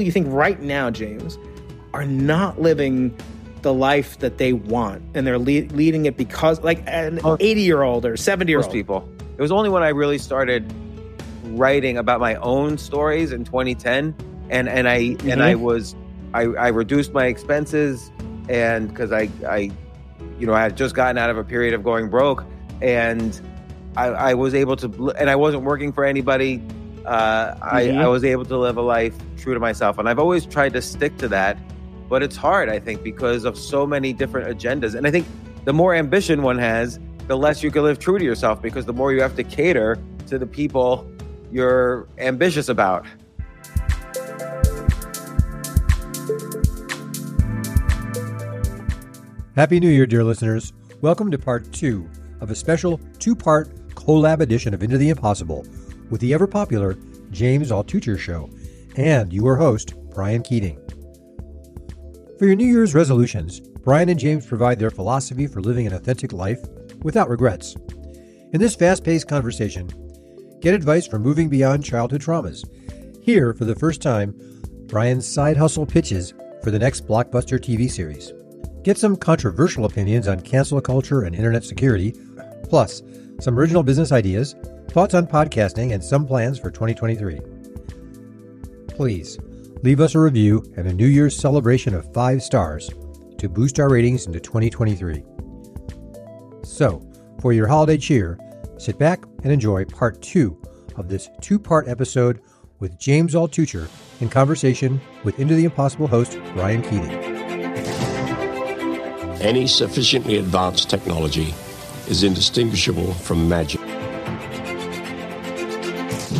do you think right now, James, are not living the life that they want and they're le- leading it because, like, an 80 year old or seventy-year-old people. It was only when I really started writing about my own stories in 2010, and and I and Mm-hmm. I was I, I reduced my expenses, and because I I you know I had just gotten out of a period of going broke, and I, I was able to and I wasn't working for anybody. Uh, I, Mhm. I was able to live a life true to myself, and I've always tried to stick to that. But it's hard, I think, because of so many different agendas. And I think the more ambition one has, the less you can live true to yourself because the more you have to cater to the people you're ambitious about. Happy New Year, dear listeners. Welcome to part two of a special two part collab edition of Into the Impossible with the ever popular James Altucher Show and your host, Brian Keating. For your New Year's resolutions, Brian and James provide their philosophy for living an authentic life without regrets. In this fast paced conversation, get advice for moving beyond childhood traumas. Here, for the first time, Brian's side hustle pitches for the next blockbuster TV series. Get some controversial opinions on cancel culture and internet security, plus some original business ideas, thoughts on podcasting, and some plans for 2023. Please leave us a review and a New Year's celebration of five stars to boost our ratings into 2023. So, for your holiday cheer, sit back and enjoy part two of this two part episode with James Altucher in conversation with Into the Impossible host Brian Keating. Any sufficiently advanced technology is indistinguishable from magic.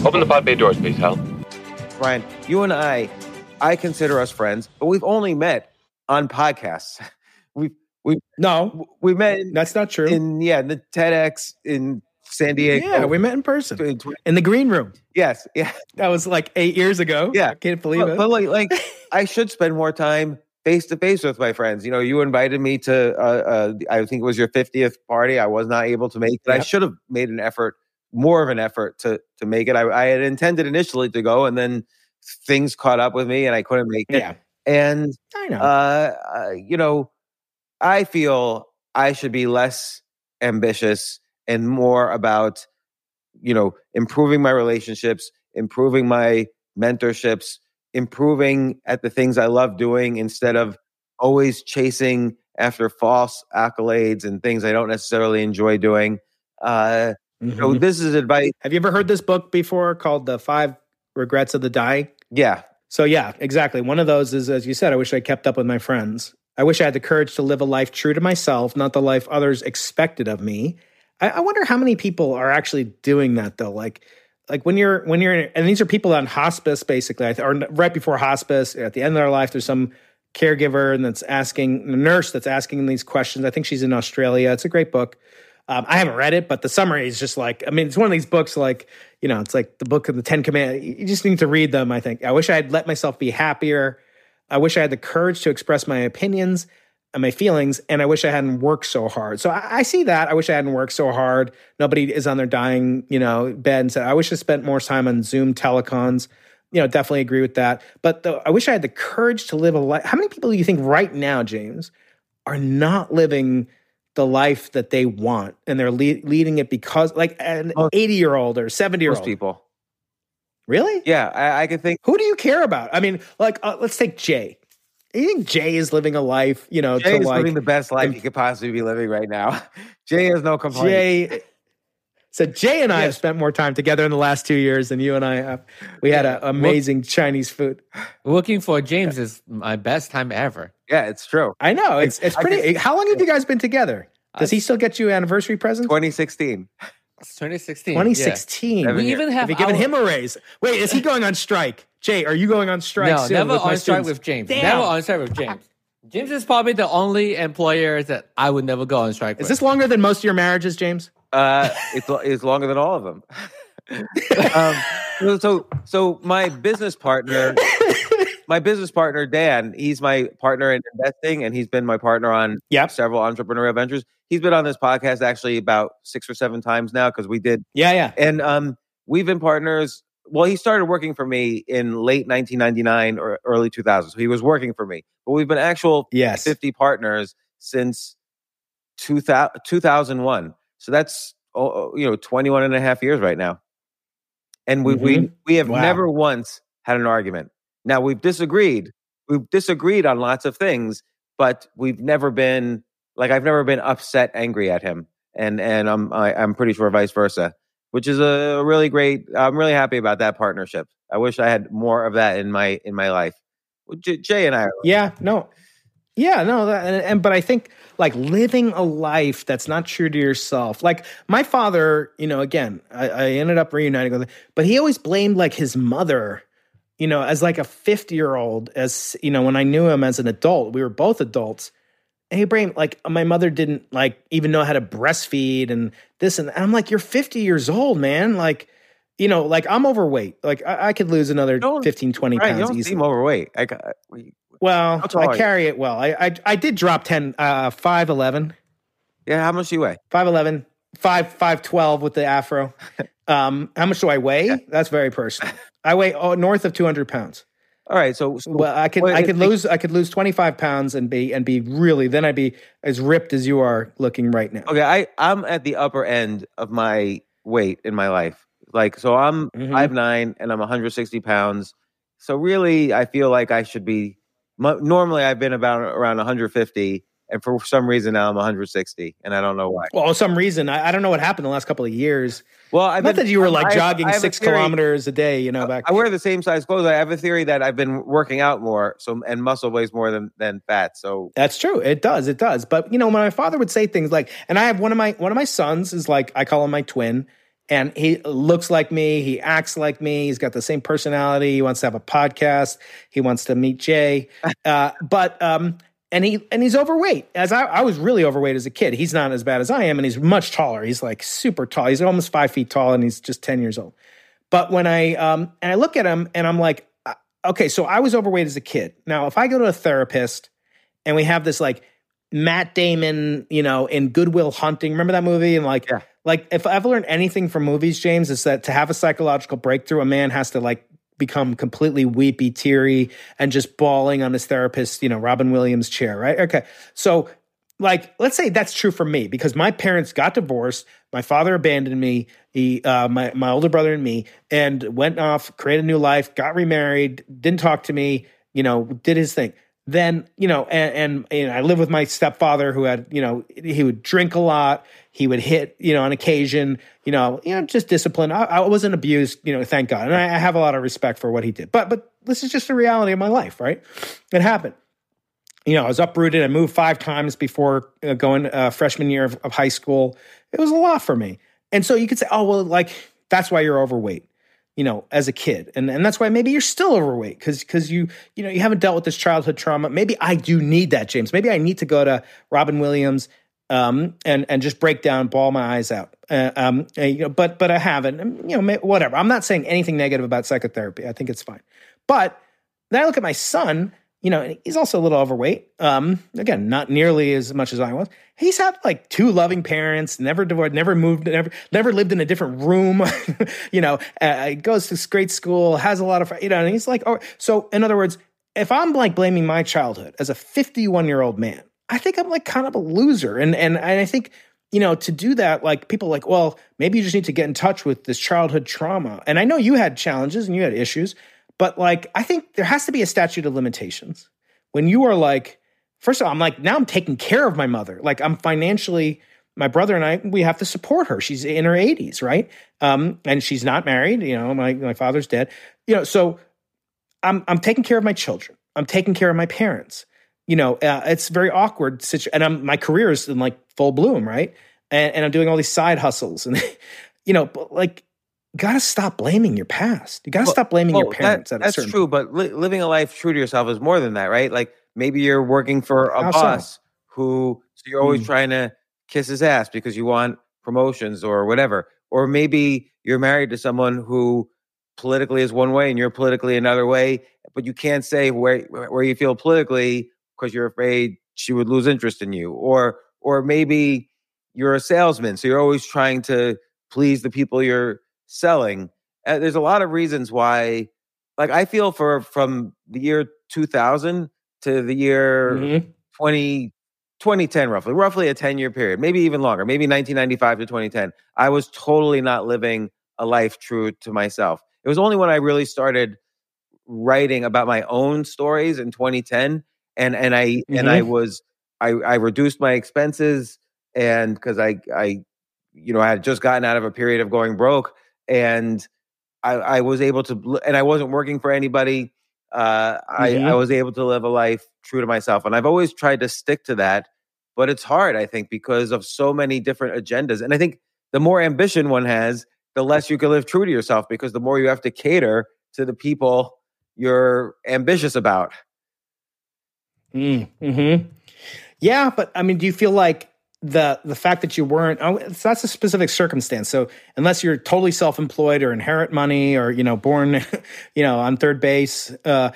Open the pod bay doors, please, Hal. Brian, you and I, I consider us friends, but we've only met on podcasts. We've we No, we met in, that's not true. in yeah the TEDx in San Diego. yeah, we met in person In in the green room. Yes, yeah, That was like eight years ago. Yeah. I can't believe but, it. but like like I should spend more time face to face with my friends. You know, you invited me to uh, uh I think it was your 50th party. I was not able to make it. I should have made an effort, more of an effort to to make it. I, I had intended initially to go, and then things caught up with me, and I couldn't make it. yeah, And I know. uh, uh, you know, I feel I should be less ambitious and more about, you know, improving my relationships, improving my mentorships, improving at the things I love doing instead of always chasing after false accolades and things I don't necessarily enjoy doing. Uh, So Mhm. this is advice. Have you ever heard this book before called The Five Regrets of the Dying? Yeah, So, yeah, exactly. One of those is, as you said, I wish I kept up with my friends. I wish I had the courage to live a life true to myself, not the life others expected of me. I, I wonder how many people are actually doing that, though. Like, like when you're when you're and these are people on hospice basically or right before hospice at the end of their life there's some caregiver and that's asking a nurse that's asking these questions i think she's in australia it's a great book um, i haven't read it but the summary is just like i mean it's one of these books like you know it's like the book of the ten commandments you just need to read them i think. I wish i had let myself be happier. I wish i had the courage to express my opinions and my feelings and i wish i hadn't worked so hard. So I, I see that. I wish i hadn't worked so hard. Nobody is on their dying you know bed and said i wish i spent more time on zoom telecons. You know definitely agree with that. But the, i wish i had the courage to live a life how many people do you think right now james are not living the life that they want and they're le- leading it because like an 80 year old or 70 year old people. really Yeah, I, I could think. who do you care about i mean like uh, let's take jay you think jay is living a life you know Jay to is like living the best life he could possibly be living right now. Jay has no complaints. Jay. So Jay and I have spent more time together in the last two years than you and I have. We had a amazing Chinese food. Looking for James is my best time ever. Yeah, it's true. I know it's it's pretty. could- how long have you guys been together? Does he still get you anniversary presents? 2016. It's 2016. yeah. 2016. Seven We years. even Have have you given our- him a raise? Wait, is he going on strike? Jay, are you going on strike? No, soon never with my on strike students? with James. Damn. Never on strike with James. James is probably the only employer that I would never go on strike with. Is with. this longer than most of your marriages, James? Uh, it's it's longer than all of them. um, so- so my business partner, my business partner Dan, he's my partner in investing, and he's been my partner on Yep. several entrepreneurial ventures. He's been on this podcast actually about six or seven times now because we did, Yeah, yeah. and um, we've been partners well, he started working for me in late 1999 or early 2000. So he was working for me, but we've been actual Yes. 50 partners since 2000, 2001. So that's, oh, oh, you know, 21 and a half years right now. And we, we, Mhm. we have Wow. never once had an argument. Now we've disagreed. We've disagreed on lots of things, but we've never been like I've never been upset, angry at him, and and I'm I, I'm pretty sure vice versa, which is a really great. I'm really happy about that partnership. I wish I had more of that in my in my life. Jay and I, are, Yeah, no. Yeah, no, that, and, and but I think like living a life that's not true to yourself. Like my father, you know, again, I, I ended up reuniting with him, but he always blamed like his mother, you know, as like a 50 year old, as you know, when I knew him as an adult, we were both adults. And he blamed like my mother didn't like even know how to breastfeed and this and, and I'm like, you're 50 years old, man. Like, you know, like I'm overweight. Like I, I could lose another Don't- 15, 20 right, you pounds don't easily. seem overweight. I, got- uh, we- Well, How tall are I carry it well. I I, I did drop 10, uh, 5'11", yeah, how much do you weigh? 5'11", 5, 5'12", with the afro. Um, how much do I weigh? That's very personal. I weigh oh, north of 200 pounds. All right, so, so Well, I could Well, I it- could lose I could lose 25 pounds and be and be really then I'd be as ripped as you are looking right now. Okay, I I'm at the upper end of my weight in my life. Like, so I'm Mhm. five nine and I'm 160 pounds. So really, I feel like I should be. Normally, I've been about around 150, and for some reason now I'm 160, and I don't know why. Well, some reason I, I don't know what happened the last couple of years. Well, I've Not been, that you were like I jogging I six kilometers a day, you know, back. I wear the same size clothes. I have a theory that I've been working out more, so and muscle weighs more than than fat. So That's true. It does. It does. But you know, when my father would say things like, and I have one of my one of my sons is like I call him my twin, and he looks like me. He acts like me. He's got the same personality. He wants to have a podcast. He wants to meet Jay. Uh, but um, and he and he's overweight. As I, I was really overweight as a kid. He's not as bad as I am, and he's much taller. He's like super tall. He's almost five feet tall, and he's just ten years old. But when I um and I look at him and I'm like, uh, okay, so I was overweight as a kid. Now, if I go to a therapist and we have this like Matt Damon, you know, in Good Will Hunting, remember that movie? And like, Yeah. Like if I've learned anything from movies, James, is that to have a psychological breakthrough, a man has to like become completely weepy, teary, and just bawling on his therapist, you know, Robin Williams chair, right? Okay, so like let's say that's true for me because my parents got divorced my father abandoned me he uh, my, my older brother and me and went off created a new life got remarried didn't talk to me you know did his thing then you know and, and, and i live with my stepfather who had you know he would drink a lot. He would hit you know on occasion you know you know just discipline. I, I wasn't abused you know thank god. And I, I have a lot of respect for what he did. But but this is just the reality of my life right? It happened. You know, I was uprooted. I moved five times before uh, going uh, freshman year of, of high school. It was a lot for me. And so you could say, oh, well, like, that's why you're overweight, you know, as a kid. And, and that's why maybe you're still overweight because because you, you know, you haven't dealt with this childhood trauma. Maybe I do need that, James. Maybe I need to go to Robin Williams um, and and just break down, bawl my eyes out. Uh, um, uh, you know, but but I haven't. And, You know, whatever. I'm not saying anything negative about psychotherapy. I think it's fine. But then I look at my son, you know, he's also a little overweight. Um, again, not nearly as much as I was. He's had like two loving parents, never divorced, never moved, never never lived in a different room. you know, uh, goes to great school, has a lot of, you know, and he's like, oh, so in other words, if I'm like blaming my childhood as a 51 year old man, I think I'm like kind of a loser, and and and I think you know, to do that, like people like, well, maybe you just need to get in touch with this childhood trauma. And I know you had challenges and you had issues, but like, I think there has to be a statute of limitations when you are like, first of all, I'm like, now I'm taking care of my mother. Like, I'm financially, my brother and I, we have to support her. She's in her 80s, right? Um, and she's not married. You know, my my father's dead. You know, so I'm I'm taking care of my children. I'm taking care of my parents. You know, uh, it's very awkward. And I'm my career is in like full bloom, right? And, and I'm doing all these side hustles, and you know, like, you gotta stop blaming your past. You gotta Well- stop blaming Well, your parents. That, at a that's true, but li- living a life true to yourself is more than that, right? Like maybe you're working for a How so? boss who so you're always Hmm. trying to kiss his ass because you want promotions or whatever. Or maybe you're married to someone who politically is one way and you're politically another way, but you can't say where where you feel politically because you're afraid she would lose interest in you. Or or maybe you're a salesman, so you're always trying to please the people you're selling uh, there's a lot of reasons why. Like I feel for from the year 2000 to the year Mhm. 20, 2010 roughly roughly a 10 year period maybe even longer maybe 1995 to 2010 i was totally not living a life true to myself it was only when i really started writing about my own stories in 2010 and and i and i was i i reduced my expenses and because i i you know i had just gotten out of a period of going broke and i i was able to and i wasn't working for anybody uh i Mhm. i was able to live a life true to myself and i've always tried to stick to that but it's hard i think because of so many different agendas and i think the more ambition one has the less you can live true to yourself because the more you have to cater to the people you're ambitious about hmm Yeah, but I mean, do you feel like the the fact that you weren't oh, that's a specific circumstance. So unless you're totally self employed or inherit money or you know born you know on third base, uh,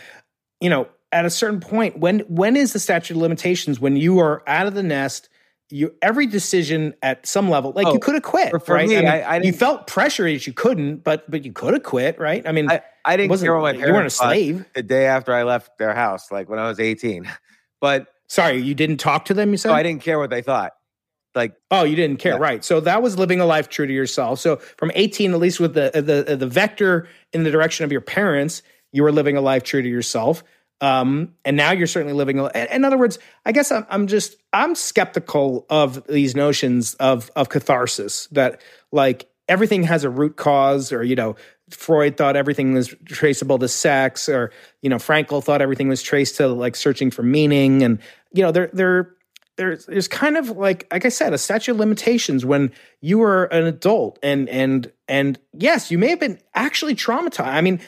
you know at a certain point when when is the statute of limitations when you are out of the nest? You every decision at some level, like Oh, you could have quit, right? me, mean, I- I you felt pressure that you couldn't, but but you could have quit, right? I mean, i, I didn't wasn't care what my you weren't a slave. the day after i left their house like when i was 18 but Sorry, you didn't talk to them. You said so i didn't care what they thought like Oh, you didn't care, Yeah. right? So that was living a life true to yourself. So from eighteen, at least with the the the vector in the direction of your parents, you were living a life true to yourself. Um, and now you're certainly living. A, in in other words, I guess I'm, I'm just I'm skeptical of these notions of of catharsis that like everything has a root cause, or you know, Freud thought everything was traceable to sex, or you know, Frankl thought everything was traced to like searching for meaning, and you know, they're they're there's there's kind of like like I said, a statute of limitations when you were an adult and and and yes, you may have been actually traumatized. I mean,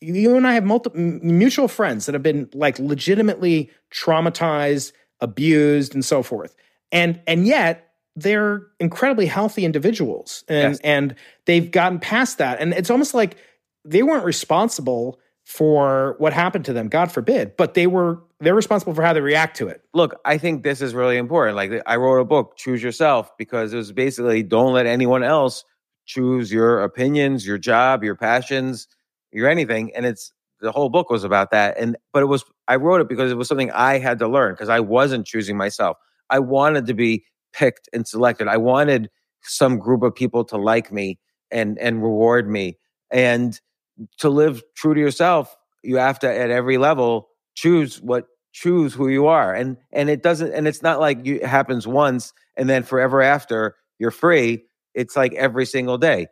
you and I have multiple mutual friends that have been like legitimately traumatized, abused, and so forth. And and yet they're incredibly healthy individuals and Yes. and they've gotten past that. And it's almost like they weren't responsible for what happened to them, God forbid, but they were they're responsible for how they react to it. look i think this is really important. Like i wrote a book choose yourself because it was basically don't let anyone else choose your opinions your job your passions your anything. And it's the whole book was about that. And but it was i wrote it because it was something i had to learn because i wasn't choosing myself. I wanted to be picked and selected. I wanted some group of people to like me and and reward me. And to live true to yourself you have to at every level choose what choose who you are. And and it doesn't and it's not like you, it happens once and then forever after you're free. It's like every single day.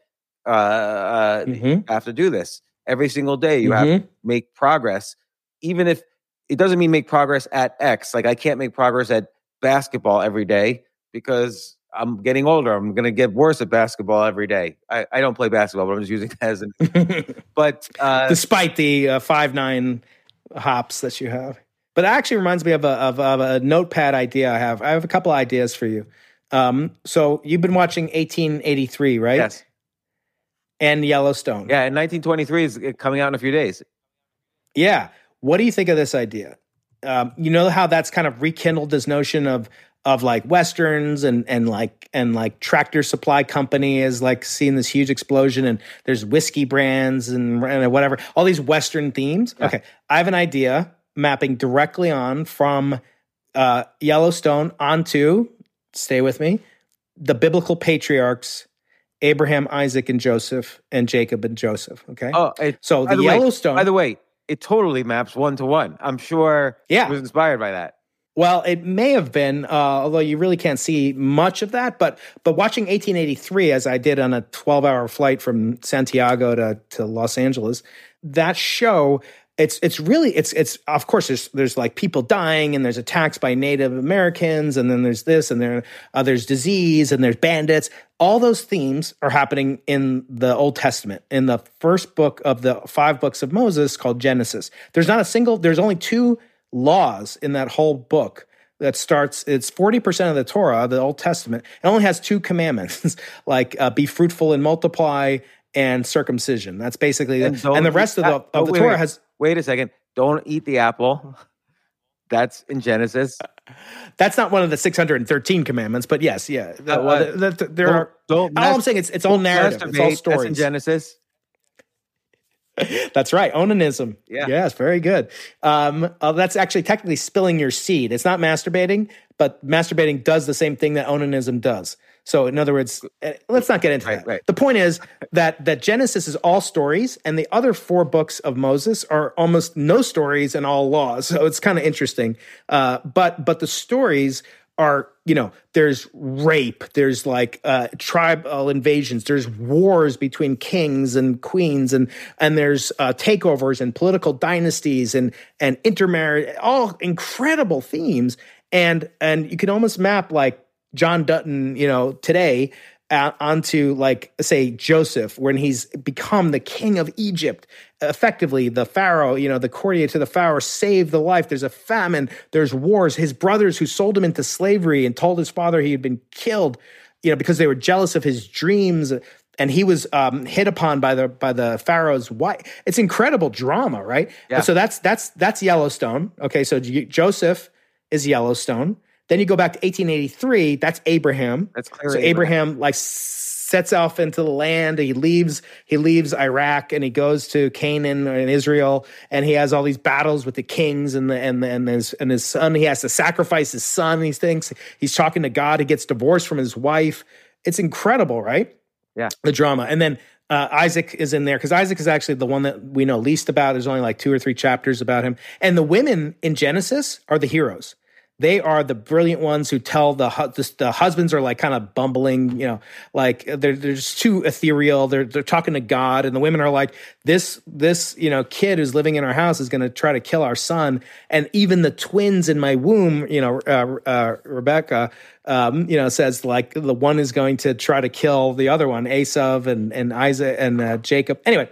Uh, uh you have to do this. Every single day you have to make progress. Even if it doesn't mean make progress at x. Like i can't make progress at basketball every day because i'm getting older i'm going to get worse at basketball every day I, I don't play basketball but i'm just using that as an but uh despite the uh, five nine hops that you have. But it actually reminds me of a of, of a notepad idea I have. I have a couple ideas for you. Um, so you've been watching 1883, right? yes And Yellowstone. yeah and 1923 is uh, coming out in a few days Yeah. What do you think of this idea? Um, you know how that's kind of rekindled this notion of of like westerns and and like and like tractor supply company is like seeing this huge explosion and there's whiskey brands and, and whatever all these western themes. Yeah. Okay, I have an idea mapping directly on from uh, Yellowstone onto stay with me the biblical patriarchs Abraham, Isaac, and Joseph, and Jacob and Joseph. Okay, oh it, so the the way- Yellowstone. by the way it totally maps one to one i'm sure Yeah. it was inspired by that Well, it may have been, uh, although you really can't see much of that. But but watching 1883, as I did on a 12 hour flight from Santiago to, to Los Angeles, that show it's it's really it's it's of course there's there's like people dying and there's attacks by Native Americans and then there's this and there uh, there's disease and there's bandits. All those themes are happening in the Old Testament in the first book of the five books of Moses called Genesis. There's not a single. There's only two laws in that whole book that starts it's 40% of the torah the old testament it only has two commandments like uh, be fruitful and multiply and circumcision. That's basically And and, don't and the rest of the, of oh, the wait, torah has wait a second. Don't eat the apple. That's in genesis? That's not one of the 613 commandments but yes yeah. The- Uh, the- the- there don't, are don't all i'm saying it's it's all narrative. It's all that's in genesis That's right. Onanism. Yeah. Yes, very good. Um, uh, that's actually technically spilling your seed. It's not masturbating, but masturbating does the same thing that onanism does. So, in other words, uh, let's not get into Right, that. right. The point is that that Genesis is all stories, and the other four books of Moses are almost no stories and all laws. So it's kind of interesting. Uh, but but the stories are you know there's rape there's like uh, tribal invasions there's wars between kings and queens and and there's uh, takeovers and political dynasties and and intermarriage all incredible themes. And and you can almost map like john dutton you know today onto like say Joseph when he's become the king of Egypt effectively the pharaoh you know the courtier to the pharaoh saved the life. There's a famine. There's wars. His brothers who sold him into slavery and told his father he had been killed you know because they were jealous of his dreams and he was um, hit upon by the by the pharaoh's wife. It's incredible drama right? Yeah. So that's that's that's Yellowstone. Okay so J- Joseph is Yellowstone then you go back to 1883 that's Abraham That's so clearly Abraham like sets off into the land. He leaves. He leaves Iraq and he goes to Canaan and Israel. And he has all these battles with the kings and the and the, and his and his son. He has to sacrifice his son. He thinks he's talking to God. He gets divorced from his wife. It's incredible, right? Yeah. the drama. And then uh, Isaac is in there because Isaac is actually the one that we know least about. There's only like two or three chapters about him. And the women in Genesis are the heroes. They are the brilliant ones who tell the the, the husbands are like kind of bumbling, you know, like they're they're just too ethereal. They're they're talking to God, and the women are like, this this you know kid who's living in our house is going to try to kill our son, and even the twins in my womb, you know, uh, uh, Rebecca, um, you know, says like the one is going to try to kill the other one, Esav and and Isaac and uh, Jacob. Anyway,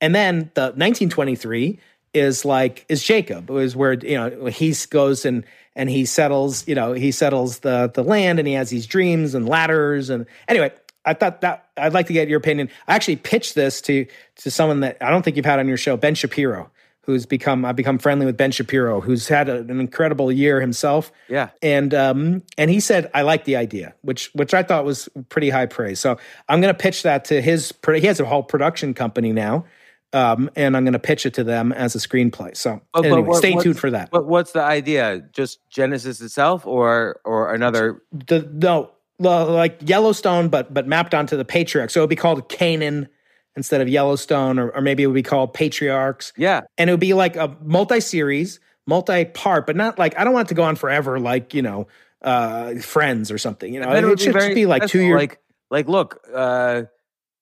and then the 1923 is like is Jacob is where you know he goes and and he settles you know he settles the the land and he has these dreams and ladders and anyway I thought that I'd like to get your opinion. I actually pitched this to to someone that I don't think you've had on your show, Ben Shapiro, who's become I've become friendly with Ben Shapiro, who's had a- an incredible year himself Yeah. and um, and he said I like the idea, which which I thought was pretty high praise. So I'm going to pitch that to his. He has a whole production company now, um, and I'm going to pitch it to them as a screenplay. So But- but what- stay tuned for that. But what's the idea? Just Genesis itself, or or another? The no, like Yellowstone, but but mapped onto the patriarch. So it would be called Canaan instead of Yellowstone, or, or maybe it would be called Patriarchs. Yeah. and it would be like a multi-series, multi-part, but not like I don't want it to go on forever, like you know, uh, Friends or something. You know, it, would should just be like two years. Like like look, uh,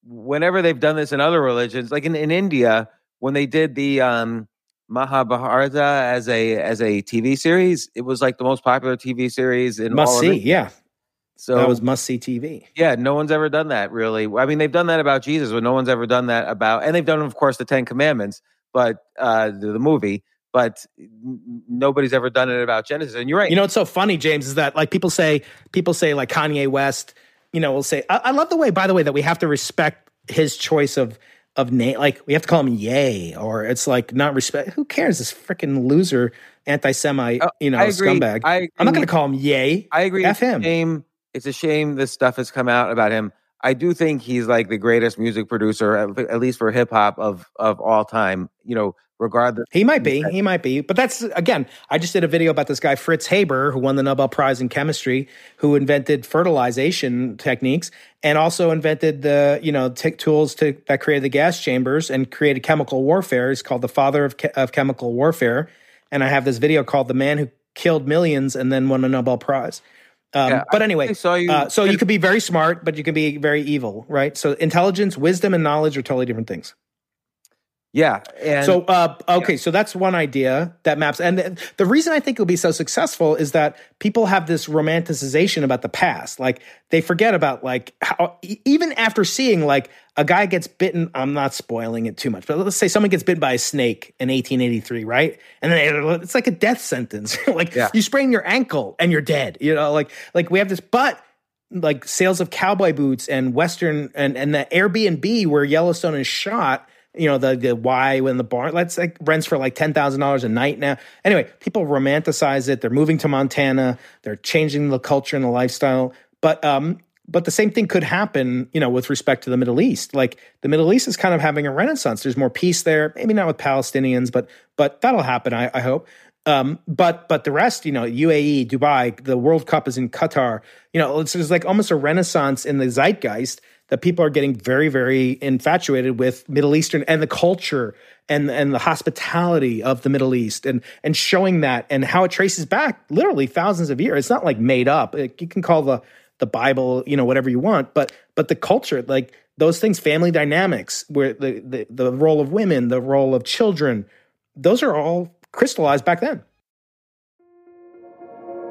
whenever they've done this in other religions, like in, in India, when they did the um, Mahabharata as a as a TV series, it was like the most popular TV series in must all see, yeah. So that was must see TV. Yeah, no one's ever done that really. I mean, they've done that about Jesus, but no one's ever done that about, and they've done, of course, the Ten Commandments, but uh, the, the movie, but nobody's ever done it about Genesis. And you're right. You know what's so funny, James, is that like people say, people say like Kanye West, you know, we'll say. I, I love the way, by the way, that we have to respect his choice of of name. Like we have to call him Ye, or it's like not respect. Who cares? This freaking loser, anti-Semite, Oh, you know, scumbag. I I'm not going to call him Ye. I agree. F it's him. A shame. It's a shame this stuff has come out about him. I do think he's like the greatest music producer, at, at least for hip hop of of all time. You know, regardless. He might be. He might be. But that's again, I just did a video about this guy Fritz Haber who won the Nobel Prize in chemistry, who invented fertilization techniques and also invented the, you know, tech tools to that created the gas chambers and created chemical warfare. He's called the father of che- of chemical warfare. And I have this video called "The Man Who Killed Millions and Then Won a Nobel Prize." Um, Yeah, but anyway, you- uh, so you could be very smart, but you can be very evil, right? So intelligence, wisdom, and knowledge are totally different things. Yeah. And So, uh, okay, so that's one idea that maps. And the, the reason I think it'll be so successful is that people have this romanticization about the past. Like they forget about like how even after seeing like a guy gets bitten. I'm not spoiling it too much, but let's say someone gets bitten by a snake in 1883, right? And then it's like a death sentence. like Yeah. you sprain your ankle and you're dead. You know, like like we have this, but like sales of cowboy boots and western and and the Airbnb where Yellowstone is shot. You know the the Y when the barn that's like rents for like ten thousand dollars a night now. Anyway, people romanticize it. They're moving to Montana. They're changing the culture and the lifestyle. But um, but the same thing could happen, you know, with respect to the Middle East. Like the Middle East is kind of having a renaissance. There's more peace there. Maybe not with Palestinians, but but that'll happen. I, I hope. Um, but but the rest, you know, UAE, Dubai, the World Cup is in Qatar. You know, it's, it's like almost a renaissance in the zeitgeist that people are getting very very infatuated with Middle Eastern and the culture and and the hospitality of the Middle East and and showing that and how it traces back literally thousands of years. It's not like made up. It, you can call the the Bible, you know, whatever you want, but but the culture, like those things, family dynamics, where the the, the role of women, the role of children, those are all crystallized back then.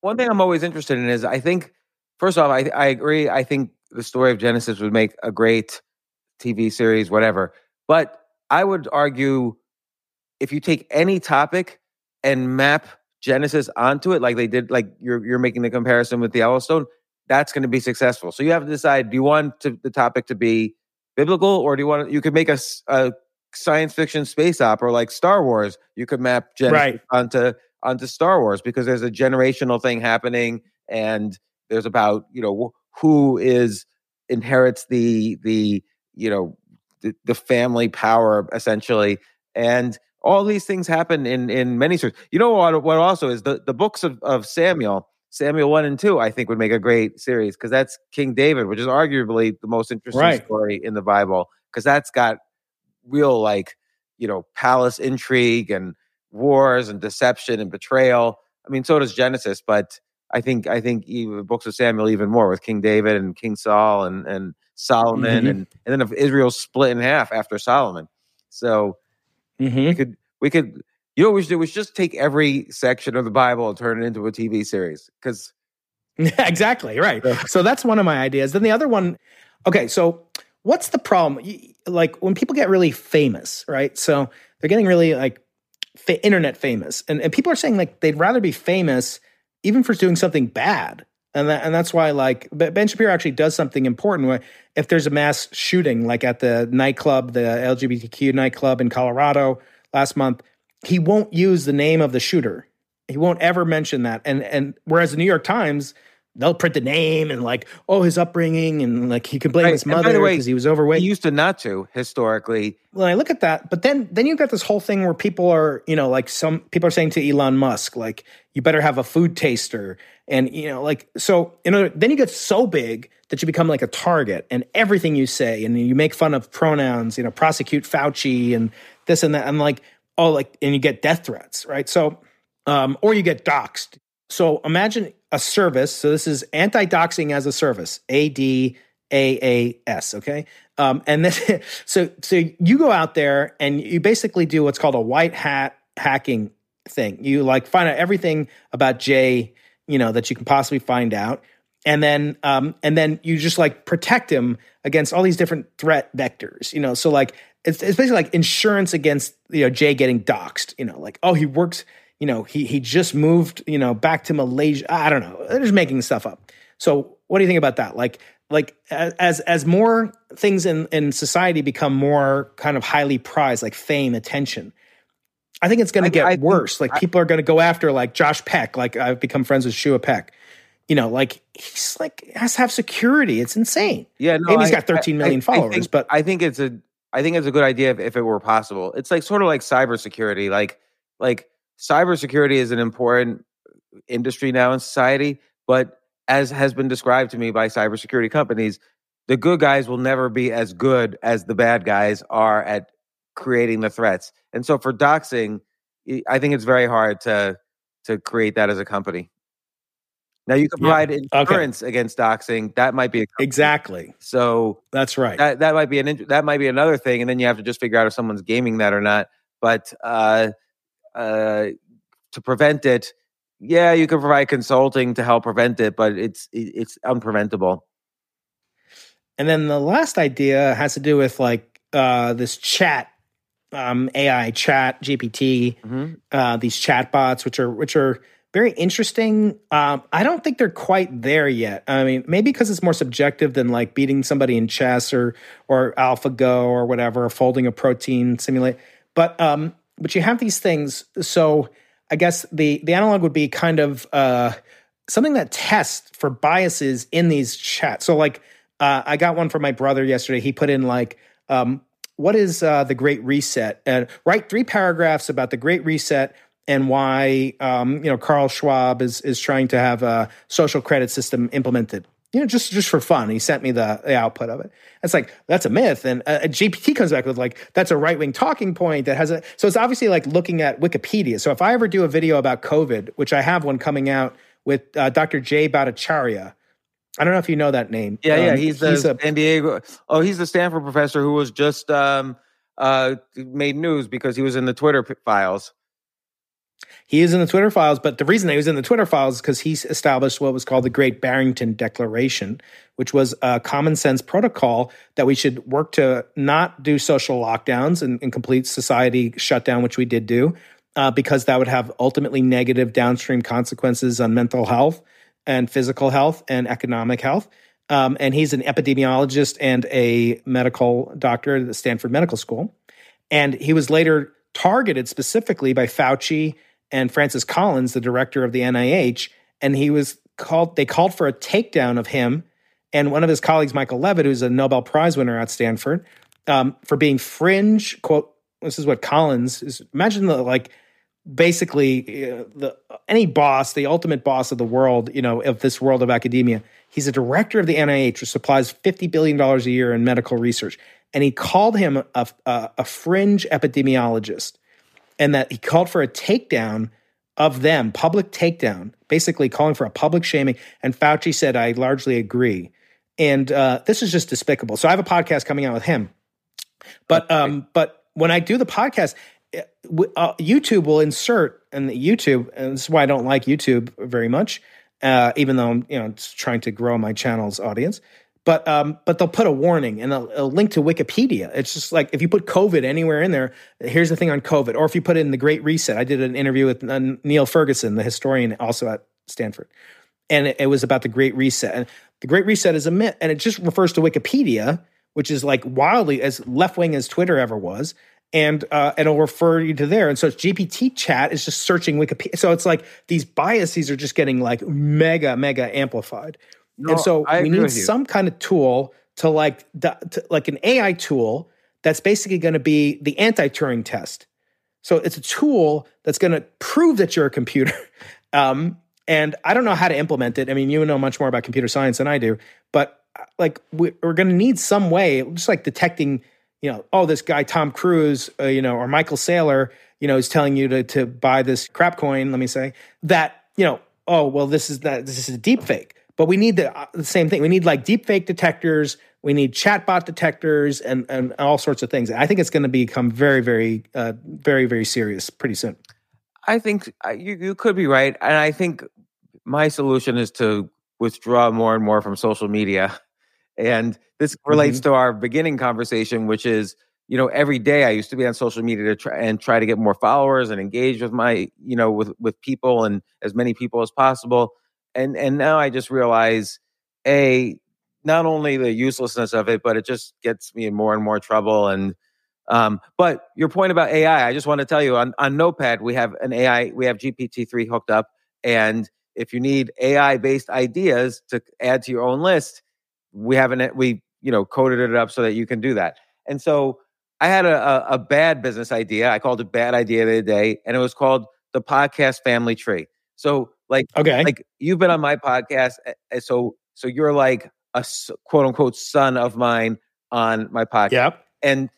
One thing I'm always interested in is I think, first off, I, I agree. I think the story of Genesis would make a great TV series, whatever. But I would argue if you take any topic and map Genesis onto it, like they did, like you're you're making the comparison with the Yellowstone, that's going to be successful. So you have to decide: do you want to, the topic to be biblical, or do you want? You could make a, a science fiction space opera like Star Wars. You could map Genesis Right. onto onto Star Wars because there's a generational thing happening, and there's about you know who is inherits the the you know the, the family power essentially, and all these things happen in in many stories. You know what? What also is the the books of of Samuel, Samuel one and two, I think would make a great series because that's King David, which is arguably the most interesting Right. story in the Bible because that's got real like you know palace intrigue and wars and deception and betrayal. I mean, so does Genesis, but I think I think even the books of Samuel even more with King David and King Saul and and Solomon Mhm. and and then if Israel split in half after Solomon. So Mm-hmm. we could we could you know what we should do? We should just take every section of the Bible and turn it into a TV series because exactly right so that's one of my ideas then the other one okay so what's the problem like when people get really famous right so they're getting really like fa- internet famous. And, and people are saying like they'd rather be famous even for doing something bad. And that, and that's why like Ben Shapiro actually does something important where if there's a mass shooting like at the nightclub the LGBTQ nightclub in Colorado last month he won't use the name of the shooter. He won't ever mention that. And and whereas the New York Times, they'll print the name and like, oh, his upbringing and like he could blame Right. his mother because he was overweight. he used to not to historically. when I look at that, but then then you've got this whole thing where people are, you know, like some people are saying to Elon Musk, like, you better have a food taster. And you know, like so, you know, then you get so big that you become like a target and everything you say, and you make fun of pronouns, you know, prosecute Fauci and this and that. And like, oh, like, and you get death threats, right? So um, or you get doxxed. So imagine a service. So this is anti-doxing as a service, A D A A S. Okay, um, and then so so you go out there and you basically do what's called a white hat hacking thing. You like find out everything about Jay, you know, that you can possibly find out, and then um, and then you just like protect him against all these different threat vectors. You know, so like it's, it's basically like insurance against you know Jay getting doxxed. You know, like oh he works you know, he he just moved, you know, back to Malaysia. I don't know. They're just making stuff up. So what do you think about that? Like like as as more things in in society become more kind of highly prized, like fame, attention. I think it's going to get I worse. Like I- people are going to go after like Josh Peck. Like I've become friends with Josh Peck. You know, like he's like has to have security. It's insane. Yeah, no, Maybe he's got 13 I- million I followers, think- but I think it's a I think it's a good idea if, if it were possible. It's like sort of like cybersecurity. Like like cybersecurity is an important industry now in society, but as has been described to me by cybersecurity companies, the good guys will never be as good as the bad guys are at creating the threats. And so for doxing, I- think it's very hard to to create that as a company. Now you can Yeah. provide Okay. insurance against doxing. That might be a exactly. so That's right. that that might be an that might be another thing, and then you have to just figure out if someone's gaming that or not. But uh, uh, to prevent it, yeah, you can provide consulting to help prevent it, but it's it- it's unpreventable. And then the last idea has to do with like uh, this chat, um, AI chat, GPT, Mm-hmm. uh, these chat bots, which are which are very interesting. Um, I don't think they're quite there yet. I mean, maybe because it's more subjective than like beating somebody in chess or or AlphaGo or whatever, or folding a protein simulate. But um, but you have these things. So I guess the the analog would be kind of uh, something that tests for biases in these chats. So like uh, I got one from my brother yesterday. He put in like um, what is uh, the Great Reset and write three paragraphs about the Great Reset and why um, you know Carl Schwab is is trying to have a social credit system implemented. You know, just just for fun. He sent me the, the output of it. It's like that's a myth, and uh, GPT comes back with like that's a right wing talking point that has a. So it's obviously like looking at Wikipedia. So if I ever do a video about COVID, which I have one coming out with uh, Dr. Jay Bhattacharya, I don't know if you know that name. Yeah, yeah. Um, He's the a- San Diego. Oh, he's the Stanford professor who was just um, uh, made news because he was in the Twitter p- files. He is in the Twitter files, but the reason he was in the Twitter files is because he established what was called the Great Barrington Declaration, which was a common sense protocol that we should work to not do social lockdowns and, and complete society shutdown, which we did do, uh, because that would have ultimately negative downstream consequences on mental health and physical health and economic health. Um, and he's an epidemiologist and a medical doctor at the Stanford Medical School. And he was later targeted specifically by Fauci and Francis Collins, the director of the NIH. And he was called, they called for a takedown of him and one of his colleagues, Michael Levitt, who's a Nobel Prize winner at Stanford, um, for being fringe, quote, this is what Collins is. Imagine the like, basically uh, the any boss, the ultimate boss of the world, you know, of this world of academia. He's a director of the NIH, which supplies fifty billion dollars a year in medical research, and he called him a, a, a fringe epidemiologist, and that he called for a takedown of them, public takedown, basically calling for a public shaming. And Fauci said, "I largely agree." And uh, this is just despicable. So I have a podcast coming out with him, but um, but when I do the podcast, uh, YouTube will insert and YouTube, and this is why I don't like YouTube very much, uh, even though I'm you know it's trying to grow my channel's audience. But um, but they'll put a warning and a, a link to Wikipedia. It's just like if you put COVID anywhere in there, here's the thing on COVID, or if you put it in the Great Reset. I did an interview with uh, Niall Ferguson, the historian, also at Stanford, and it, it was about the Great Reset. And the Great Reset is a myth, and it just refers to Wikipedia, which is like wildly as left wing as Twitter ever was and uh, and it'll refer you to there. And so it's GPT chat is just searching Wikipedia. So it's like these biases are just getting like mega mega amplified. No, and so I we need some kind of tool to like to, like an AI tool that's basically going to be the anti-Turing test. So it's a tool that's going to prove that you're a computer. Um, and I don't know how to implement it. I mean, you know much more about computer science than I do, but uh, like we, we're going to need some way, just like detecting, you know, oh, this guy Tom Cruise, uh, you know, or Michael Saylor, you know, is telling you to to buy this crap coin. Let me say that, you know, oh, well, this is that this is a deep fake. But we need the, uh, the same thing. We need like deep fake detectors. We need chatbot detectors and and all sorts of things. I think it's going to become very, very, uh, very, very serious pretty soon. I think uh, you, you could be right. And I think my solution is to withdraw more and more from social media. And this relates to our beginning conversation, which is, you know, every day I used to be on social media to try and try to get more followers and engage with my, you know, with with people and as many people as possible. And and now I just realize, a not only the uselessness of it, but it just gets me in more and more trouble. And um, but your point about AI, I just want to tell you on, on Notepad, we have an AI, we have GPT-3 hooked up. And if you need AI based ideas to add to your own list, we haven't, we, you know, coded it up so that you can do that. And so I had a, a, a bad business idea. I called it bad idea the other day, and it was called the podcast family tree. So like, Okay. like you've been on my podcast. So, so you're like a quote unquote son of mine on my podcast. Yep. And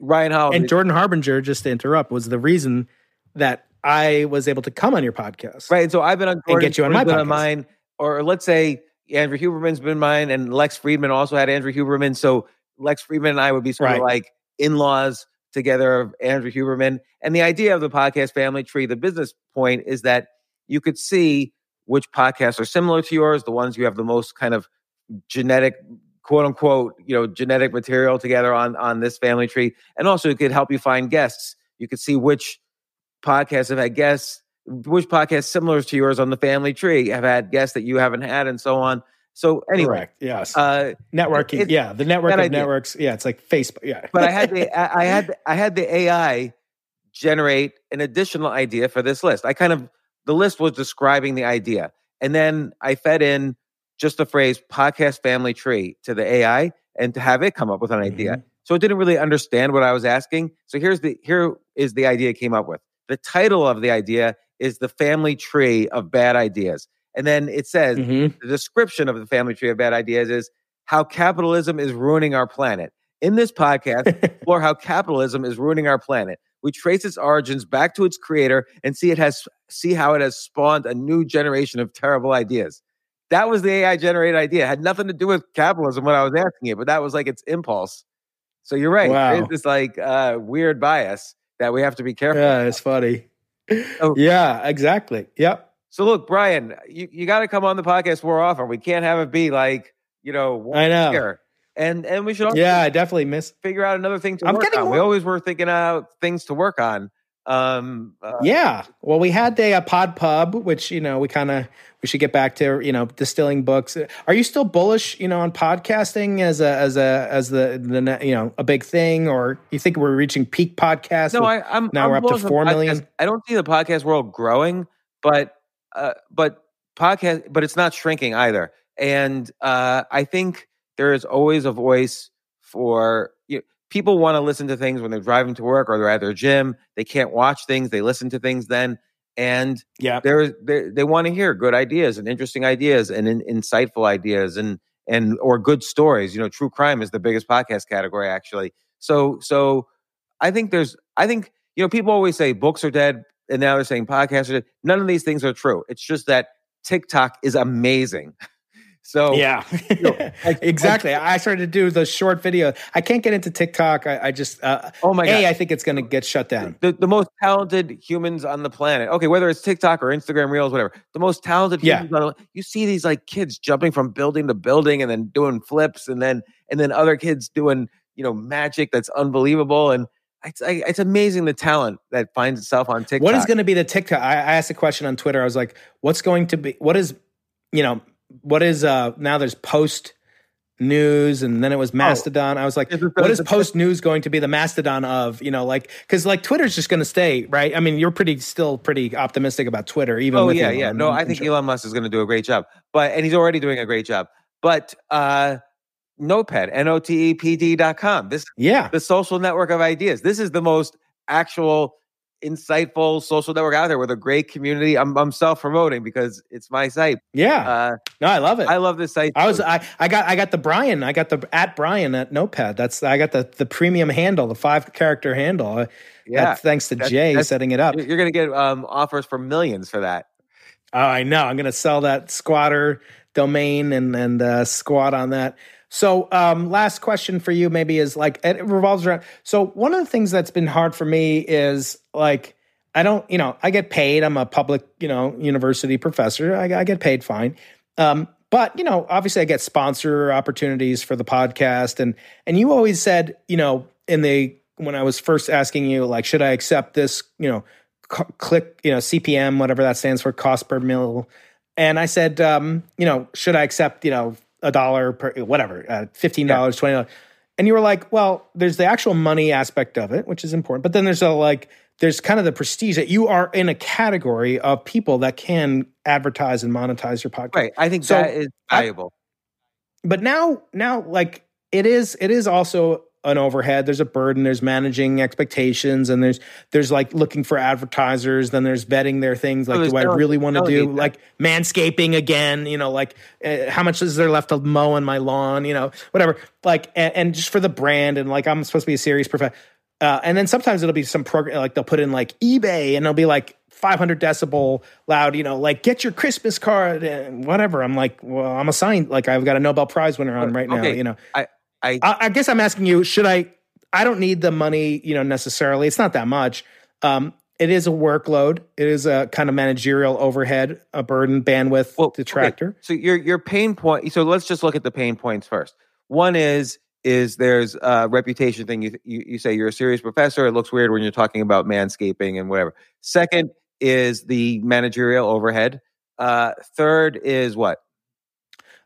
Ryan Howell, And Jordan Harbinger, just to interrupt, was the reason that I was able to come on your podcast. right? And So I've been on And get you on my been on podcast. mine, or let's say Andrew Huberman's been mine, and Lex Fridman also had Andrew Huberman. So Lex Fridman and I would be sort Right. of like in-laws together of Andrew Huberman. And the idea of the podcast family tree, the business point is that you could see which podcasts are similar to yours, the ones you have the most kind of genetic quote unquote, you know, genetic material together on on this family tree, and also it could help you find guests. You could see which podcasts have had guests, which podcasts similar to yours on the family tree have had guests that you haven't had, and so on. So anyway, Correct. Yes. uh, Networking. it- yeah. The network of idea. networks. Yeah. It's like Facebook. Yeah. but I had the I I had I had the AI generate an additional idea for this list. I kind of the list was describing the idea, and then I fed in just the phrase "podcast family tree" to the AI, and to have it come up with an idea. Mhm. So it didn't really understand what I was asking. So here's the here is the idea it came up with. The title of the idea is the family tree of bad ideas, and then it says Mhm. the description of the family tree of bad ideas is how capitalism is ruining our planet. In this podcast, explore how capitalism is ruining our planet. We trace its origins back to its creator and see it has see how it has spawned a new generation of terrible ideas. That was the AI generated idea. It had nothing to do with capitalism when I was asking it, but that was like its impulse. So you're right. Wow. There's this like uh, weird bias that we have to be careful. yeah. It's funny. Yeah. Exactly. Yep. So look, Brian, you, you got to come on the podcast more often. We can't have it be like you know I know. year. And and we should also Yeah. I definitely miss. figure out another thing to I'm work getting on. We always were thinking out things to work on. Um, uh, Yeah. Well, we had the uh, Pod Pub, which you know we kind of we should get back to. You know, distilling books. Are you still bullish? You know, on podcasting as a as a as the the you know a big thing, or you think we're reaching peak podcast? no, with- I, I'm now I'm we're up to bullish on 4 podcasts. million? I don't see the podcast world growing, but uh, but podcast, but it's not shrinking either. And uh, I think there is always a voice for you know, people want to listen to things when they're driving to work or they're at their gym. They can't watch things; they listen to things then. And yeah. they they want to hear good ideas and interesting ideas and in, insightful ideas and and or good stories. You know, true crime is the biggest podcast category actually. So so I think there's I think you know people always say books are dead and now they're saying podcasts are dead. None of these things are true. It's just that TikTok is amazing. So Yeah, know, like- exactly. I started to do the short video. I can't get into TikTok. I, I just, uh, oh my a, god. I think it's going to get shut down. the, the most talented humans on the planet. Okay, whether it's TikTok or Instagram Reels, whatever. The most talented Yeah. humans on the, you see these like kids jumping from building to building and then doing flips and then and then other kids doing, you know, magic that's unbelievable and it's it's amazing the talent that finds itself on TikTok. What is going to be the TikTok? I, I asked a question on Twitter. I was like, "What's going to be? What is, you know, what is uh now? There's post news, and then it was Mastodon. I was like, Is what is post news going to be the Mastodon of? You know, like because like Twitter's just going to stay, right? I mean, you're pretty still pretty optimistic about Twitter, even. Oh with yeah, Elon. yeah. No, I think sure. Elon Musk is going to do a great job, but and he's already doing a great job. But uh Notepd, N O T E P D dot com. This Yeah, the social network of ideas. This is the most actual, insightful social network out there with a great community. I'm, I'm self promoting because it's my site. yeah. Uh, no, I love it. I love this site. I was too. I, I got I got the Brian I got the at Brian at Notepd. That's I got the the premium handle, the five character handle. Yeah. That's thanks to That's- Jay that's- setting it up. You're going to get um, offers for millions for that. Oh, I know. I'm gonna sell that squatter domain and and uh, squat on that. So, um, last question for you maybe is like it revolves around. So, one of the things that's been hard for me is like I don't, you know, I get paid. I'm a public, you know, university professor. I, I get paid fine. Um, but you know, obviously, I get sponsor opportunities for the podcast, and and you always said, you know, in the when I was first asking you, like, should I accept this, you know, c- click, you know, CPM, whatever that stands for, cost per mil, and I said, um, you know, should I accept, you know, a dollar per whatever, uh, fifteen dollars, twenty dollars, and you were like, well, there's the actual money aspect of it, which is important, but then there's a like there's kind of the prestige that you are in a category of people that can advertise and monetize your podcast. Right. I think So, that is I- valuable. But now, now, like it is, it is also an overhead. There's a burden. There's managing expectations, and there's there's like looking for advertisers. Then there's vetting their things. Like, Oh, do I really want to do like manscaping again? You know, like uh, how much is there left to mow on my lawn? You know, whatever. Like, and, and just for the brand, and like I'm supposed to be a serious professional. Uh, and then sometimes it'll be some program like they'll put in like eBay and it'll be like 500 decibel loud, you know, like get your Christmas card and whatever. I'm like, well, I'm assigned, like I've got a Nobel Prize winner on right now, you know. I, I, I, I guess I'm asking you, should I? I don't need the money, you know, necessarily. It's not that much. Um, it is a workload. It is a kind of managerial overhead, a burden, bandwidth well, okay, detractor. So your your pain point. So let's just look at the pain points first. One is is there's a reputation thing. You, you you say you're a serious professor. It looks weird when you're talking about manscaping and whatever. Second is the managerial overhead. Uh, third is what?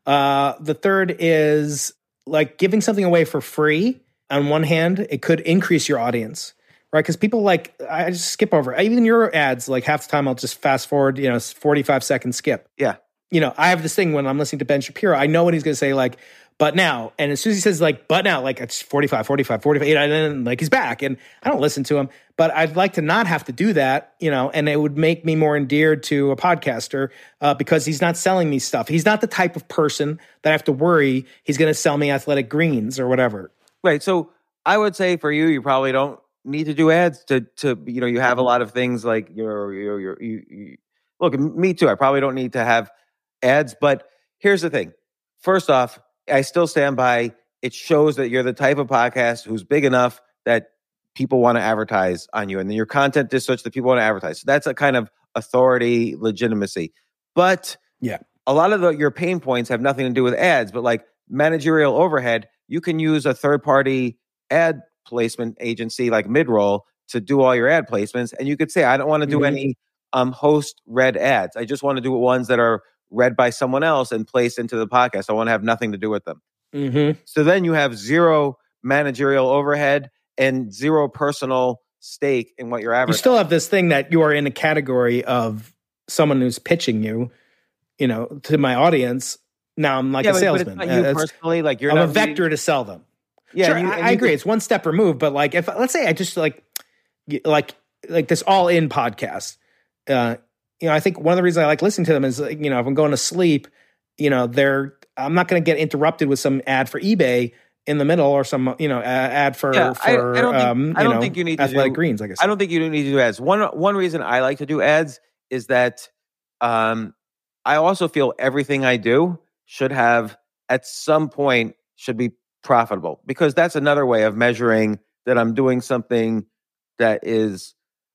Uh, the third is like giving something away for free. On one hand, it could increase your audience, right? Because people like I just skip over even your ads. Like half the time, I'll just fast forward. You know, forty five second skip. Yeah. You know, I have this thing when I'm listening to Ben Shapiro. I know what he's going to say. Like, but now, and as soon as he says like, but now, like it's 45, 45, 45, and then like he's back, and I don't listen to him. But I'd like to not have to do that, you know, and it would make me more endeared to a podcaster uh, because he's not selling me stuff. He's not the type of person that I have to worry he's going to sell me athletic greens or whatever. Right. So I would say for you, you probably don't need to do ads to to you know you have a lot of things like your your your you, you look me too. I probably don't need to have ads, but here's the thing. First off, I still stand by it shows that you're the type of podcast who's big enough that people want to advertise on you and then your content is such that people want to advertise. So that's a kind of authority legitimacy. But yeah, a lot of the, your pain points have nothing to do with ads, but like managerial overhead, you can use a third party ad placement agency like Midroll to do all your ad placements. And you could say, I don't want to do mm-hmm. any um, host read ads. I just want to do ones that are read by someone else and placed into the podcast. I want to have nothing to do with them. Mm-hmm. So then you have zero managerial overhead and zero personal stake in what you're advertising. You still have this thing that you are in a category of someone who's pitching you, you know, to my audience. Now I'm like yeah, a salesman. But you uh, personally, like you're I'm a vector to sell them. Yeah, sure, you, I, I agree. Can, it's one step removed, but like if let's say I just like like like this all in podcast, uh, you know, I think one of the reasons I like listening to them is you know if I'm going to sleep, you know, they're I'm not going to get interrupted with some ad for eBay in the middle or some you know ad for yeah, for I, I don't think, um, I don't know, think you need athletic to do, greens. I guess I don't think you need to do ads. One one reason I like to do ads is that um, I also feel everything I do should have at some point should be profitable because that's another way of measuring that I'm doing something that is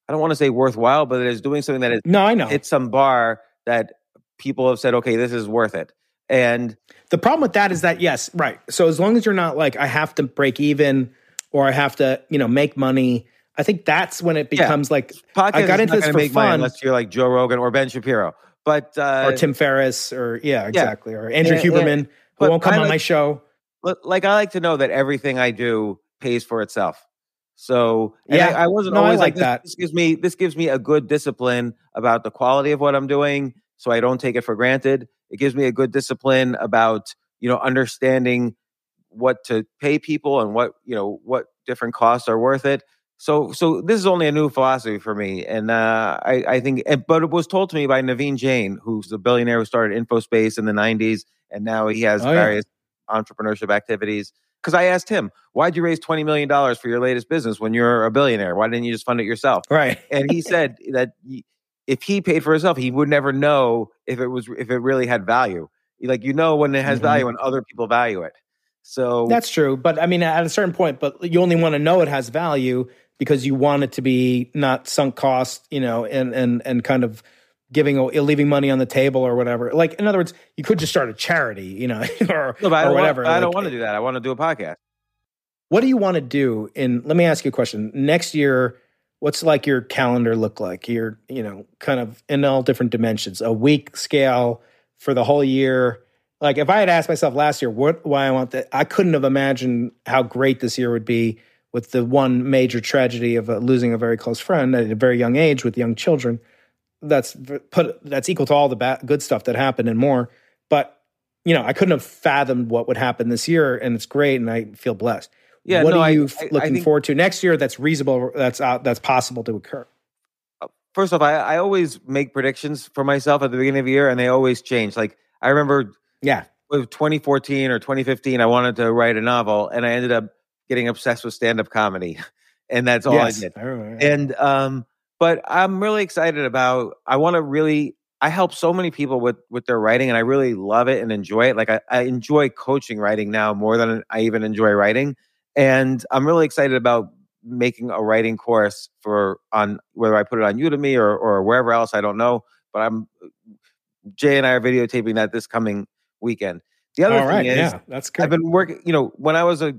I don't want to say worthwhile, but it is doing something that is no, I know hit some bar that people have said, okay, this is worth it. And the problem with that is that yes, right. So as long as you're not like I have to break even or I have to, you know, make money, I think that's when it becomes yeah. like Podcast I got into this for make fun. unless you're like Joe Rogan or Ben Shapiro, but uh, or Tim Ferriss or yeah, exactly, yeah. or Andrew Huberman who won't come like, on my show. Like I like to know that everything I do pays for itself. So yeah, I, I, wasn't no, always I like, like that. This, gives me this gives me a good discipline about the quality of what I'm doing, so I don't take it for granted. It gives me a good discipline about you know understanding what to pay people and what you know what different costs are worth it. So so this is only a new philosophy for me, and uh, I I think. But it was told to me by Naveen Jain, who's the billionaire who started InfoSpace in the '90s, and now he has oh, various yeah. entrepreneurship activities. Because I asked him, why'd you raise $20 million for your latest business when you're a billionaire? Why didn't you just fund it yourself? Right. and he said that if he paid for himself, he would never know if it was if it really had value. Like you know when it has mm-hmm. value when other people value it. So that's true. But I mean, at a certain point, but you only want to know it has value because you want it to be not sunk cost, you know, and and and kind of giving away leaving money on the table or whatever. Like in other words, you could just start a charity, you know, or, no, or whatever. Want, I like, don't want to do that. I want to do a podcast. What do you want to do in? Let me ask you a question. Next year, what's like your calendar look like? You're, you know, kind of in all different dimensions, a week scale for the whole year. Like if I had asked myself last year what why I want that, I couldn't have imagined how great this year would be with the one major tragedy of uh, losing a very close friend at a very young age with young children. That's put that's equal to all the bad, good stuff that happened and more. But you know, I couldn't have fathomed what would happen this year, and it's great, and I feel blessed. Yeah, what no, are you I, I, looking think, forward to next year? That's reasonable. That's out. That's possible to occur. Uh, first off, I, I always make predictions for myself at the beginning of the year, and they always change. Like I remember, yeah, with 2014 or 2015, I wanted to write a novel, and I ended up getting obsessed with stand-up comedy, and that's all yes, I did. I And um, but I'm really excited about. I want to really. I help so many people with with their writing, and I really love it and enjoy it. Like I, I enjoy coaching writing now more than I even enjoy writing and I'm really excited about making a writing course for on whether I put it on Udemy or or wherever else I don't know. But I'm Jay and I are videotaping that this coming weekend. The other All right, thing is, yeah, that's good. I've been working. You know, when I was a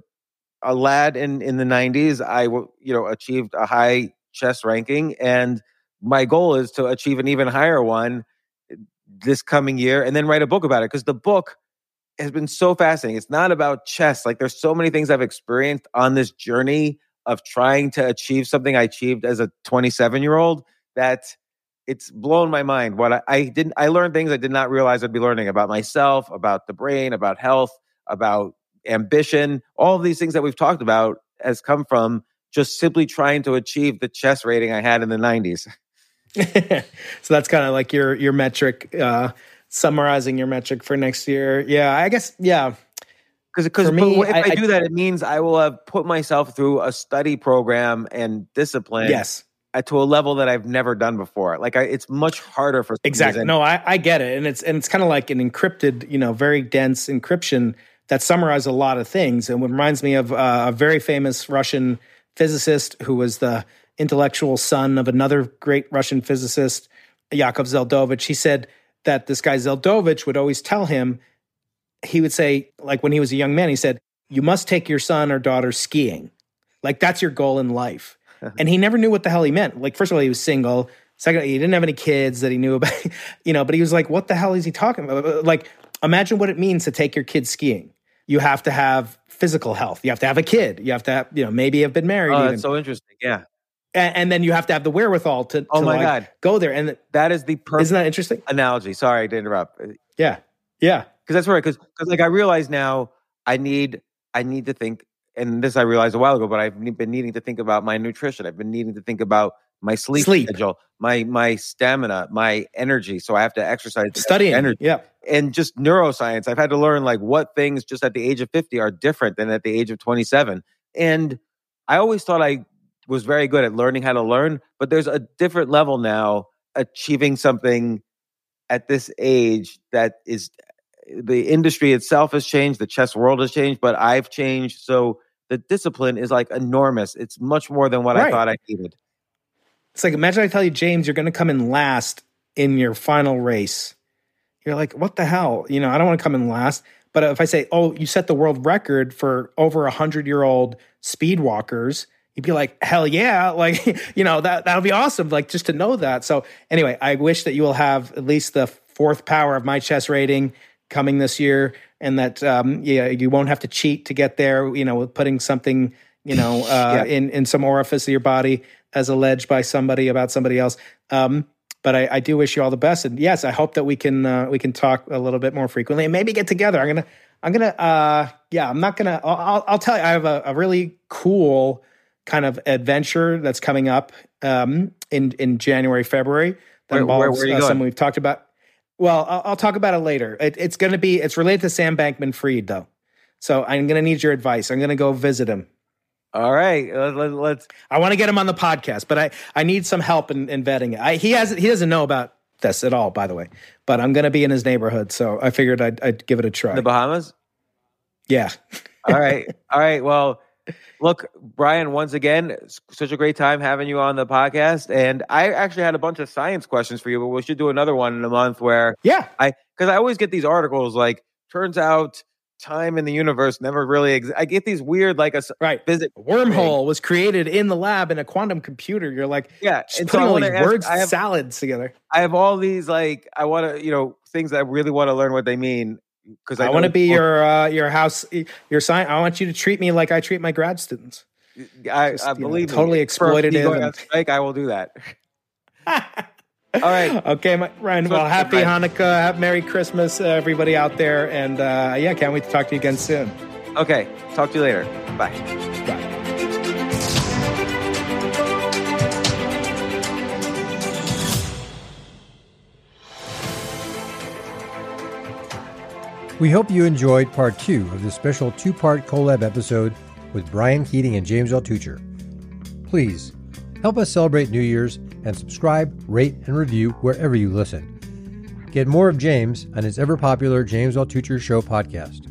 a lad in in the '90s, I you know achieved a high chess ranking, and my goal is to achieve an even higher one eh, this coming year, and then write a book about it because the book has been so fascinating. It's not about chess. Like there's so many things I've experienced on this journey of trying to achieve something I achieved as a 27 year old that it's blown my mind. What I, I didn't, I learned things I did not realize I'd be learning about myself, about the brain, about health, about ambition. All these things that we've talked about has come from just simply trying to achieve the chess rating I had in the 90s. so that's kind of like your your metric, uh, summarizing your metric for next year. Yeah, I guess. Yeah, Because because if I, I- I- do that, it means I will have put myself through a study program and discipline yes, to a level that I've never done before. Like I, it's much harder for exactly. than- No, I, I get it, and it's and it's kind of like an encrypted, you know, very dense encryption that summarizes a lot of things, and it reminds me of uh, a very famous Russian physicist who was the intellectual son of another great Russian physicist, Yakov Zeldovich. He said that this guy Zeldovich would always tell him, he would say, like when he was a young man, he said, "You must take your son or daughter skiing, like that's your goal in life." Uh-huh. and he never knew what the hell he meant. Like, first of all, he was single. Second, he didn't have any kids that he knew about, you know. But he was like, "What the hell is he talking about?" Like, imagine what it means to take your kids skiing. You have to have physical health. You have to have a kid. You have to have, you know, maybe have been married, Oh, even. that's so interesting. Yeah, and, and then you have to have the wherewithal to, Oh my like, God. go there. And that is the perfect isn't that interesting? analogy. Sorry to interrupt. Uh, yeah. Yeah, Cause that's right. Because cause like I realize now, I need I need to think, and this I realized a while ago, but I've been needing to think about my nutrition. I've been needing to think about my sleep, Sleep. schedule, my my stamina, my energy. So I have to exercise studying. energy. Yeah, and just neuroscience i've had to learn like what things just at the age of 50 are different than at the age of 27 and i always thought i was very good at learning how to learn but there's a different level now achieving something at this age that is the industry itself has changed the chess world has changed but i've changed so the discipline is like enormous it's much more than what i thought i needed it's like imagine I tell you, James, you're going to come in last in your final race. You're like, what the hell? You know, I don't want to come in last. But if I say, oh, you set the world record for over a hundred year old speed walkers, you'd be like, hell yeah, like you know that that'll be awesome. Like just to know that. So anyway, I wish that you will have at least the fourth power of my chess rating coming this year, and that um, yeah, you won't have to cheat to get there. You know, with putting something you know uh, Yeah. in in some orifice of your body as alleged by somebody about somebody else. Um, but I, I do wish you all the best, and yes, I hope that we can uh, we can talk a little bit more frequently and maybe get together. I'm gonna I'm gonna uh, yeah I'm not gonna I'll, I'll, I'll tell you I have a, a really cool kind of adventure that's coming up um, in in January February that Where- where- involves where you uh, someone we've talked about. Well, I'll, I'll talk about it later. It, it's going to be it's related to Sam Bankman Fried though, so I'm going to need your advice. I'm going to go visit him. All right let, let, let's I want to get him on the podcast, but I, I need some help in, in vetting it. I, he has he doesn't know about this at all, by the way. But I'm going to be in his neighborhood, so I figured I'd, I'd give it a try. the bahamas yeah, all right. All right. Well, look, Brian, once again, such a great time having you on the podcast. And I actually had a bunch of science questions for you, but we should do another one in a month where yeah, I, because I always get these articles like, turns out time in the universe never really exists. I get these weird, like a right. physics. Wormhole was created in the lab in a quantum computer. You're like Yeah. just And so putting I all these ask- words have, salads together. I have all these, like, I want to, you know, things that I really want to learn what they mean. Because I, I, want to be your uh, your house your sign. I want you to treat me like I treat my grad students. I, just, I you know, believe totally exploitative and- strike, I will do that. All right. Okay, my, Ryan. So Well, happy good, Hanukkah, have Merry Christmas, uh, everybody out there, and uh, yeah, can't wait to talk to you again soon. Okay. Talk to you later. Bye. Bye. We hope you enjoyed part two of the special two part collab episode with Brian Keating and James Altucher. Please help us celebrate New Year's and subscribe, rate, and review wherever you listen. Get more of James on his ever popular James Altucher Show podcast.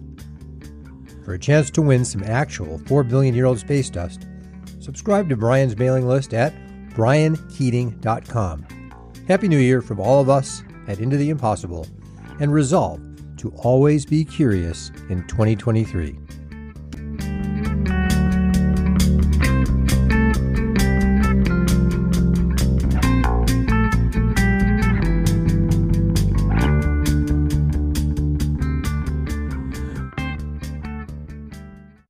For a chance to win some actual 4 billion year old space dust, subscribe to Brian's mailing list at briankeating.com. Happy New Year from all of us at Into the Impossible, and resolve to always be curious in 2023.